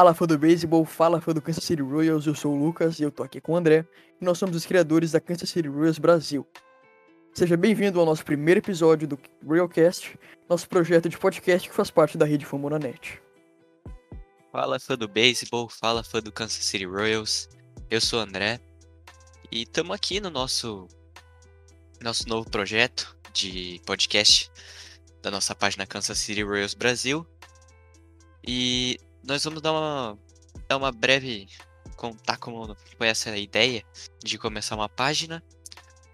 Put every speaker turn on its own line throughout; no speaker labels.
Fala fã do beisebol, fala fã do Kansas City Royals, eu sou o Lucas e eu tô aqui com o André e nós somos os criadores da Kansas City Royals Brasil. Seja bem-vindo ao nosso primeiro episódio do Realcast, nosso projeto de podcast que faz parte da rede Famonanet.
Fala fã do beisebol, fala fã do Kansas City Royals. Eu sou o André e estamos aqui no nosso nosso novo projeto de podcast da nossa página Kansas City Royals Brasil. E nós vamos dar uma dar uma breve contar como foi essa ideia de começar uma página.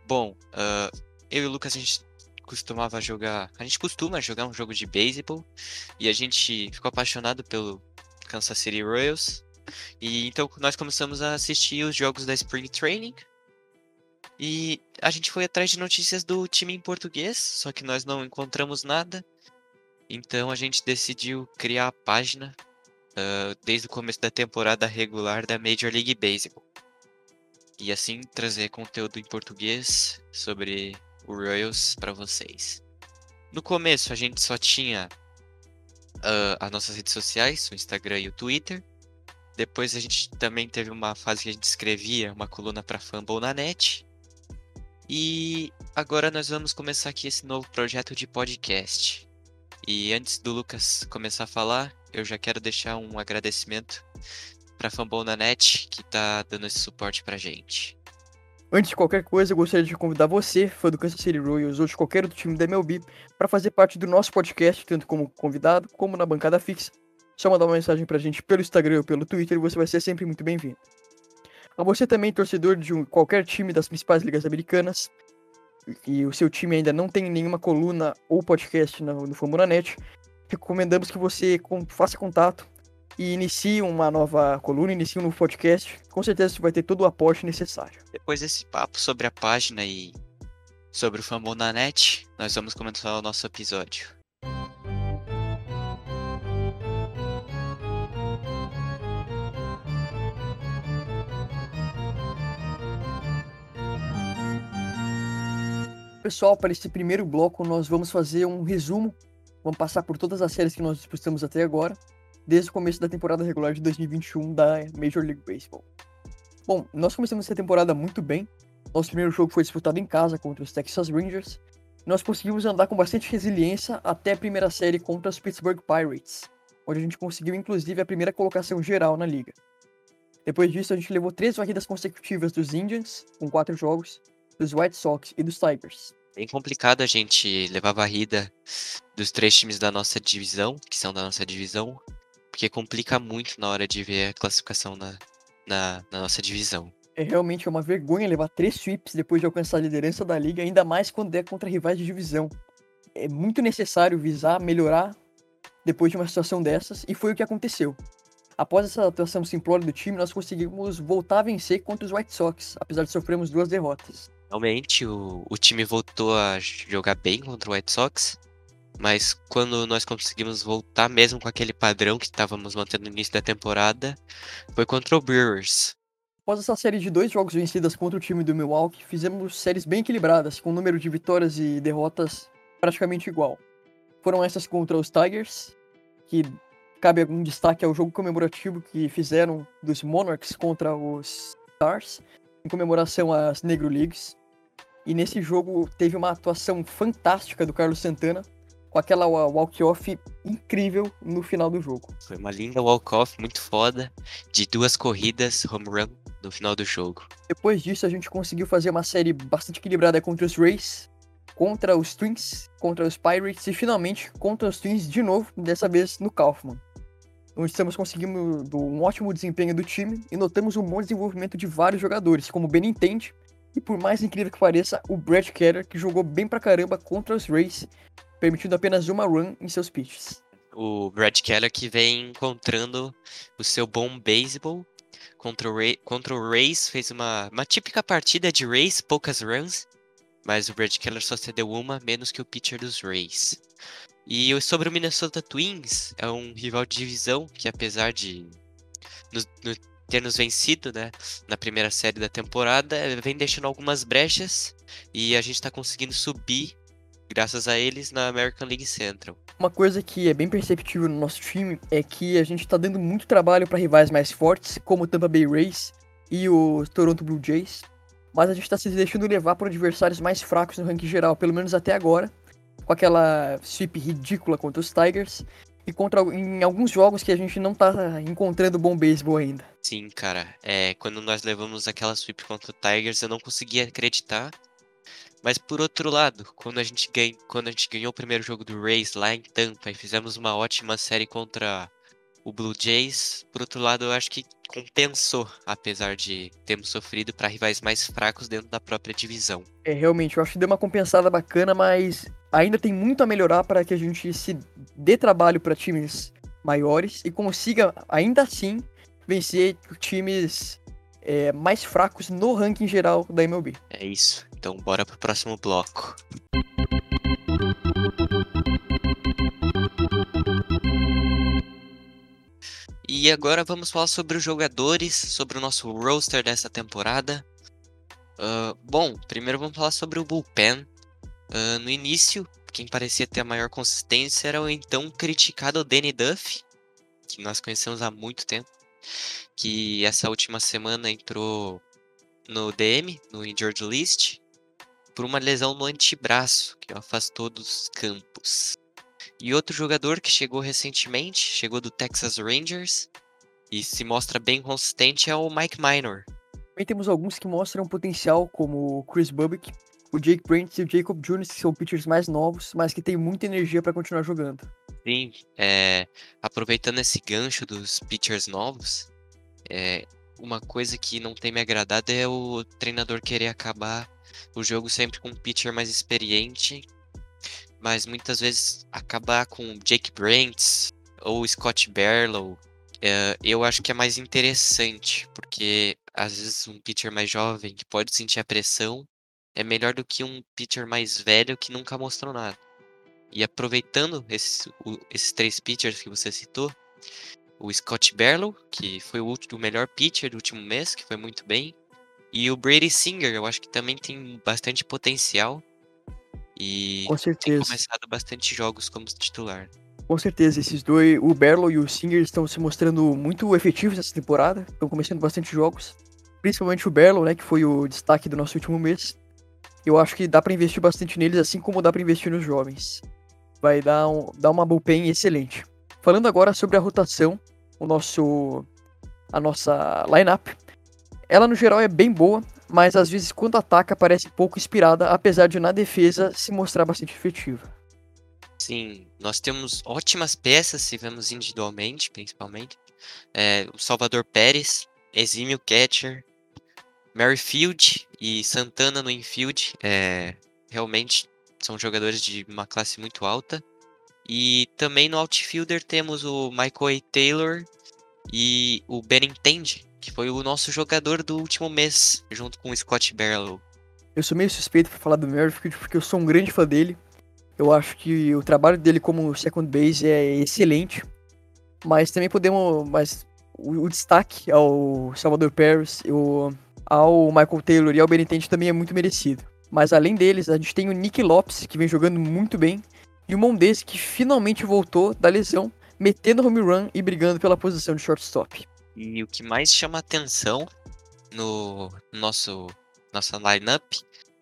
Bom, ah, eu e o Lucas a gente costumava jogar, a gente costuma jogar um jogo de beisebol e a gente ficou apaixonado pelo Kansas City Royals. E então nós começamos a assistir os jogos da Spring Training. E a gente foi atrás de notícias do time em português, só que nós não encontramos nada. Então a gente decidiu criar a página ah, desde o começo da temporada regular da Major League Baseball. E assim trazer conteúdo em português sobre o Royals para vocês. No começo a gente só tinha ah, as nossas redes sociais, o Instagram e o Twitter. Depois a gente também teve uma fase que a gente escrevia uma coluna para Fumble na net. E agora nós vamos começar aqui esse novo projeto de podcast. E antes do Lucas começar a falar, eu já quero deixar um agradecimento para Fumble na net que tá dando esse suporte pra gente.
Antes de qualquer coisa, eu gostaria de convidar você, fã do Kansas City Royals ou de qualquer outro time da MLB, para fazer parte do nosso podcast, tanto como convidado como na bancada fixa. Só mandar uma mensagem pra gente pelo Instagram ou pelo Twitter você vai ser sempre muito bem-vindo. A você também, torcedor de qualquer time das principais ligas americanas, e o seu time ainda não tem nenhuma coluna ou podcast no, no Fambonanet, recomendamos que você faça contato e inicie uma nova coluna, inicie um novo podcast. Com certeza você vai ter todo o aporte necessário.
Depois desse papo sobre a página e sobre o na net, nós vamos começar o nosso episódio.
Pessoal, para esse primeiro bloco, nós vamos fazer um resumo. Vamos passar por todas as séries que nós disputamos até agora, desde o começo da temporada regular de 2021 da Major League Baseball. Bom, nós começamos essa temporada muito bem. Nosso primeiro jogo foi disputado em casa contra os Texas Rangers. Nós conseguimos andar com bastante resiliência até a primeira série contra os Pittsburgh Pirates, onde a gente conseguiu inclusive a primeira colocação geral na liga. Depois disso, a gente levou três varridas consecutivas dos Indians, com quatro jogos, dos White Sox e dos Tigers.
Bem complicado a gente levar varrida dos três times da nossa divisão, que são da nossa divisão, porque complica muito na hora de ver a classificação na, na, na nossa divisão.
É realmente uma vergonha levar três sweeps depois de alcançar a liderança da liga, ainda mais quando é contra rivais de divisão. É muito necessário visar melhorar depois de uma situação dessas, e foi o que aconteceu. Após essa atuação simplória do time, nós conseguimos voltar a vencer contra os White Sox, apesar de sofrermos duas derrotas.
Realmente, o, o time voltou a jogar bem contra o White Sox, mas quando nós conseguimos voltar mesmo com aquele padrão que estávamos mantendo no início da temporada, foi contra o Brewers.
Após essa série de dois jogos vencidas contra o time do Milwaukee, fizemos séries bem equilibradas, com o número de vitórias e derrotas praticamente igual. Foram essas contra os Tigers, que cabe algum destaque ao jogo comemorativo que fizeram dos Monarchs contra os Stars, em comemoração às Negro Leagues. E nesse jogo teve uma atuação fantástica do Carlos Santana, com aquela wa- walk-off incrível no final do jogo.
Foi uma linda walk-off muito foda, de duas corridas, home run no final do jogo.
Depois disso, a gente conseguiu fazer uma série bastante equilibrada contra os Rays, contra os Twins, contra os Pirates e finalmente contra os Twins de novo, dessa vez no Kaufman. Onde estamos conseguindo um ótimo desempenho do time e notamos um bom desenvolvimento de vários jogadores, como o Benintendi e, por mais incrível que pareça, o Brett Keller, que jogou bem pra caramba contra os Rays, permitindo apenas uma run em seus pitches.
O Brad Keller que vem encontrando o seu bom beisebol contra o, Ray, contra o Rays, fez uma, uma típica partida de Rays, poucas runs, mas o Brad Keller só cedeu uma, menos que o pitcher dos Rays. E sobre o Minnesota Twins, é um rival de divisão que apesar de no, ter nos vencido né, na primeira série da temporada, vem deixando algumas brechas e a gente está conseguindo subir graças a eles na American League Central.
Uma coisa que é bem perceptível no nosso time é que a gente está dando muito trabalho para rivais mais fortes, como o Tampa Bay Rays e o Toronto Blue Jays, mas a gente está se deixando levar por adversários mais fracos no ranking geral, pelo menos até agora, com aquela sweep ridícula contra os Tigers e contra em alguns jogos que a gente não tá encontrando bom beisebol ainda.
Sim, cara. É, quando nós levamos aquela sweep contra o Tigers, eu não conseguia acreditar mas por outro lado, quando a gente, ganha, quando a gente ganhou o primeiro jogo do Rays lá em Tampa e fizemos uma ótima série contra o Blue Jays, por outro lado, eu acho que compensou, apesar de termos sofrido para rivais mais fracos dentro da própria divisão.
É, realmente, eu acho que deu uma compensada bacana, mas ainda tem muito a melhorar para que a gente se dê trabalho para times maiores e consiga, ainda assim, vencer times é, mais fracos no ranking geral da MLB.
É isso. Então bora pro próximo bloco. E agora vamos falar sobre os jogadores, sobre o nosso roster dessa temporada. Uh, bom, primeiro vamos falar sobre o bullpen. Uh, no início, quem parecia ter a maior consistência era o então criticado Danny Duff, que nós conhecemos há muito tempo, que essa última semana entrou no DM, no Injured List, por uma lesão no antebraço que o afastou dos campos. E outro jogador que chegou recentemente, chegou do Texas Rangers e se mostra bem consistente é o Mike Minor.
Também temos alguns que mostram potencial, como o Chris Bubbick, o Jake Brent e o Jacob Jones, que são pitchers mais novos, mas que têm muita energia para continuar jogando.
Sim, é, aproveitando esse gancho dos pitchers novos, é, uma coisa que não tem me agradado é o treinador querer acabar o jogo sempre com um pitcher mais experiente, mas muitas vezes acabar com Jake Brent ou Scott Barlow, é, eu acho que é mais interessante, porque às vezes um pitcher mais jovem que pode sentir a pressão é melhor do que um pitcher mais velho que nunca mostrou nada. E aproveitando esses, o, esses três pitchers que você citou, o Scott Barlow, que foi o, último, o melhor pitcher do último mês, que foi muito bem, e o Brady Singer, eu acho que também tem bastante potencial. E
Com certeza.
tem começado bastante jogos como titular.
Com certeza, esses dois, o Berlo e o Singer, estão se mostrando muito efetivos nessa temporada. Estão começando bastante jogos. Principalmente o Berlo, né, que foi o destaque do nosso último mês. Eu acho que dá para investir bastante neles, assim como dá para investir nos jovens. Vai dar, um, dar uma bullpen excelente. Falando agora sobre a rotação, o nosso a nossa lineup ela no geral é bem boa, mas às vezes quando ataca parece pouco inspirada, apesar de na defesa se mostrar bastante efetiva.
Sim, nós temos ótimas peças, se vemos individualmente, principalmente. É, o Salvador Pérez, exímio catcher, Merrifield e Santana no infield, é, realmente são jogadores de uma classe muito alta. E também no outfielder temos o Michael A. Taylor e o Benintendi, que foi o nosso jogador do último mês, junto com o Scott Barlow.
Eu sou meio suspeito pra falar do Merrifield porque eu sou um grande fã dele. Eu acho que o trabalho dele como second base é excelente. Mas também podemos. Mas o, o destaque ao Salvador Paris, o, ao Michael Taylor e ao Benintendi também é muito merecido. Mas além deles, a gente tem o Nick Lopes, que vem jogando muito bem. E o Mondes, que finalmente voltou da lesão, metendo home run e brigando pela posição de shortstop.
E o que mais chama atenção no nosso nossa lineup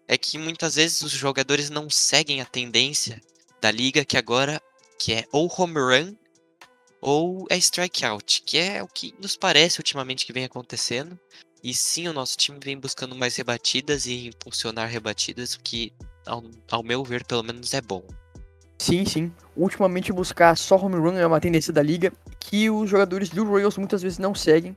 é que muitas vezes os jogadores não seguem a tendência da liga que agora que é ou home run ou é strikeout, que é o que nos parece ultimamente que vem acontecendo. E sim, o nosso time vem buscando mais rebatidas e impulsionar rebatidas, o que ao, ao meu ver, pelo menos é bom.
Sim, sim. Ultimamente buscar só home run é uma tendência da liga que os jogadores do Royals muitas vezes não seguem,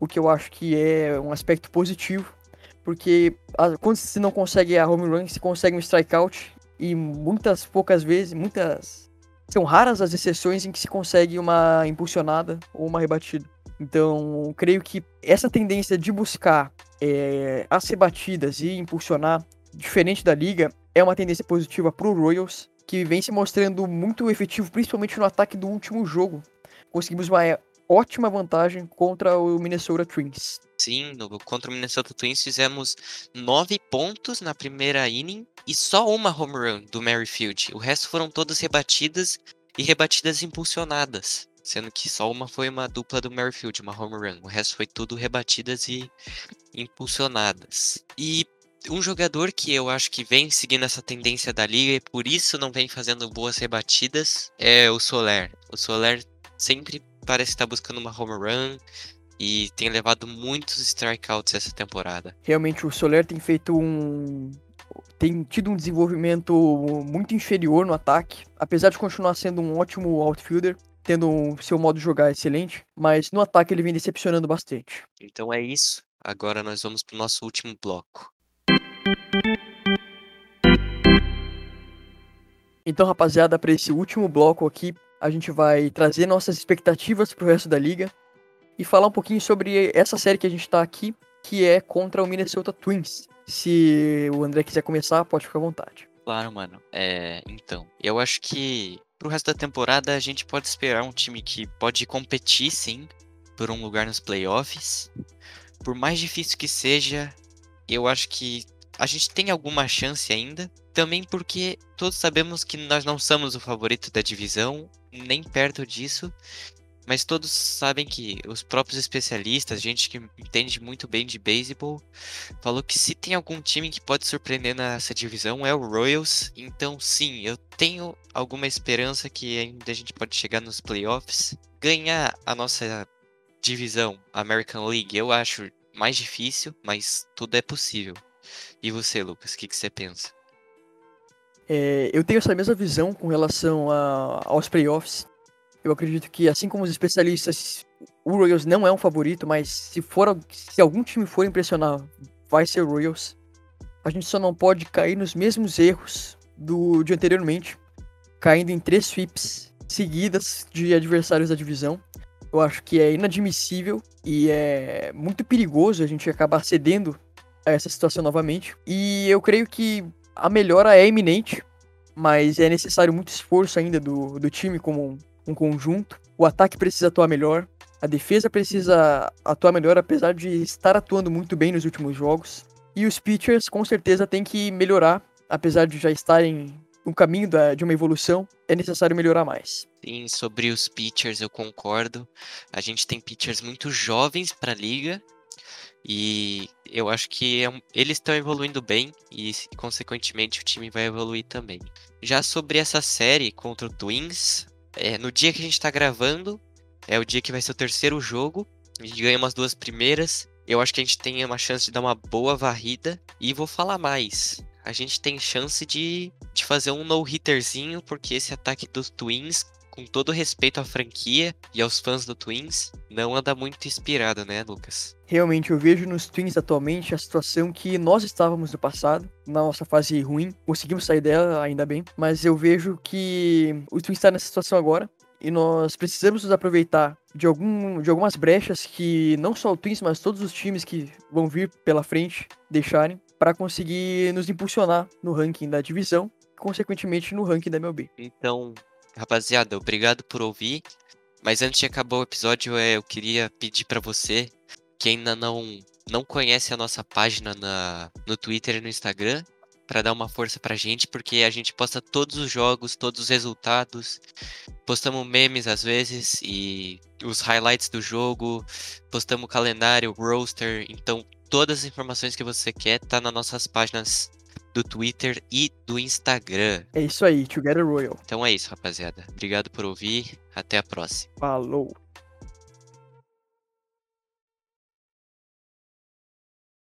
o que eu acho que é um aspecto positivo, porque a- quando se não consegue a home run, se consegue um strikeout e muitas poucas vezes, muitas são raras as exceções em que se consegue uma impulsionada ou uma rebatida. Então, creio que essa tendência de buscar é, as rebatidas e impulsionar, diferente da liga, é uma tendência positiva para o Royals, que vem se mostrando muito efetivo, principalmente no ataque do último jogo. Conseguimos uma é, ótima vantagem contra o Minnesota Twins.
Sim, contra o Minnesota Twins fizemos nove pontos na primeira inning e só uma home run do Merrifield. O resto foram todas rebatidas e rebatidas impulsionadas. Sendo que só uma foi uma dupla do Merrifield, uma home run. O resto foi tudo rebatidas e impulsionadas. E um jogador que eu acho que vem seguindo essa tendência da liga e por isso não vem fazendo boas rebatidas é o Soler. O Soler sempre parece estar buscando uma home run e tem levado muitos strikeouts essa temporada.
Realmente o Soler tem feito um. tem tido um desenvolvimento muito inferior no ataque, apesar de continuar sendo um ótimo outfielder, tendo um seu modo de jogar excelente, mas no ataque ele vem decepcionando bastante.
Então é isso. Agora nós vamos para o nosso último bloco.
Então, rapaziada, para esse último bloco aqui, a gente vai trazer nossas expectativas pro resto da liga e falar um pouquinho sobre essa série que a gente tá aqui, que é contra o Minnesota Twins. Se o André quiser começar, pode ficar à vontade.
Claro, mano. É, então, eu acho que pro resto da temporada a gente pode esperar um time que pode competir sim por um lugar nos playoffs. Por mais difícil que seja, eu acho que a gente tem alguma chance ainda. Também porque todos sabemos que nós não somos o favorito da divisão, nem perto disso. Mas todos sabem que os próprios especialistas, gente que entende muito bem de beisebol, falou que se tem algum time que pode surpreender nessa divisão é o Royals. Então, sim, eu tenho alguma esperança que ainda a gente pode chegar nos playoffs. Ganhar a nossa divisão, American League, eu acho mais difícil, mas tudo é possível. E você, Lucas, o que, que você pensa?
É, eu tenho essa mesma visão com relação a- aos playoffs. Eu acredito que, assim como os especialistas, o Royals não é um favorito, mas se, for, se algum time for impressionar, vai ser o Royals. A gente só não pode cair nos mesmos erros do de anteriormente, caindo em três sweeps seguidas de adversários da divisão. Eu acho que é inadmissível e é muito perigoso a gente acabar cedendo a essa situação novamente. E eu creio que a melhora é iminente, mas é necessário muito esforço ainda do, do time como um, conjunto. O ataque precisa atuar melhor, a defesa precisa atuar melhor, apesar de estar atuando muito bem nos últimos jogos. E os pitchers com certeza têm que melhorar, apesar de já estarem no caminho da- de uma evolução, é necessário melhorar mais.
Sim, sobre os pitchers eu concordo. A gente tem pitchers muito jovens para a liga e eu acho que é eles estão evoluindo bem e, consequentemente, o time vai evoluir também. Já sobre essa série contra o Twins, é, no dia que a gente tá gravando, é o dia que vai ser o terceiro jogo. A gente ganha umas duas primeiras. Eu acho que a gente tem uma chance de dar uma boa varrida. E vou falar mais. A gente tem chance de, de fazer um no-hitterzinho, porque esse ataque dos Twins, com todo respeito à franquia e aos fãs do Twins, não anda muito inspirado, né, Lucas?
Realmente, eu vejo nos Twins atualmente a situação que nós estávamos no passado, na nossa fase ruim. Conseguimos sair dela, ainda bem. Mas eu vejo que o Twins está nessa situação agora. E nós precisamos nos aproveitar de, algum, de algumas brechas que não só o Twins, mas todos os times que vão vir pela frente deixarem para conseguir nos impulsionar no ranking da divisão, consequentemente no ranking da MLB.
Então, rapaziada, obrigado por ouvir. Mas antes de acabar o episódio, é, eu queria pedir pra você que ainda não não conhece a nossa página na, no Twitter e no Instagram, pra dar uma força pra gente, porque a gente posta todos os jogos, todos os resultados, postamos memes às vezes e os highlights do jogo, postamos calendário, roster, então todas as informações que você quer tá nas nossas páginas do Twitter e do Instagram.
É isso aí, Together Royal.
Então é isso, rapaziada. Obrigado por ouvir. Até a próxima.
Falou!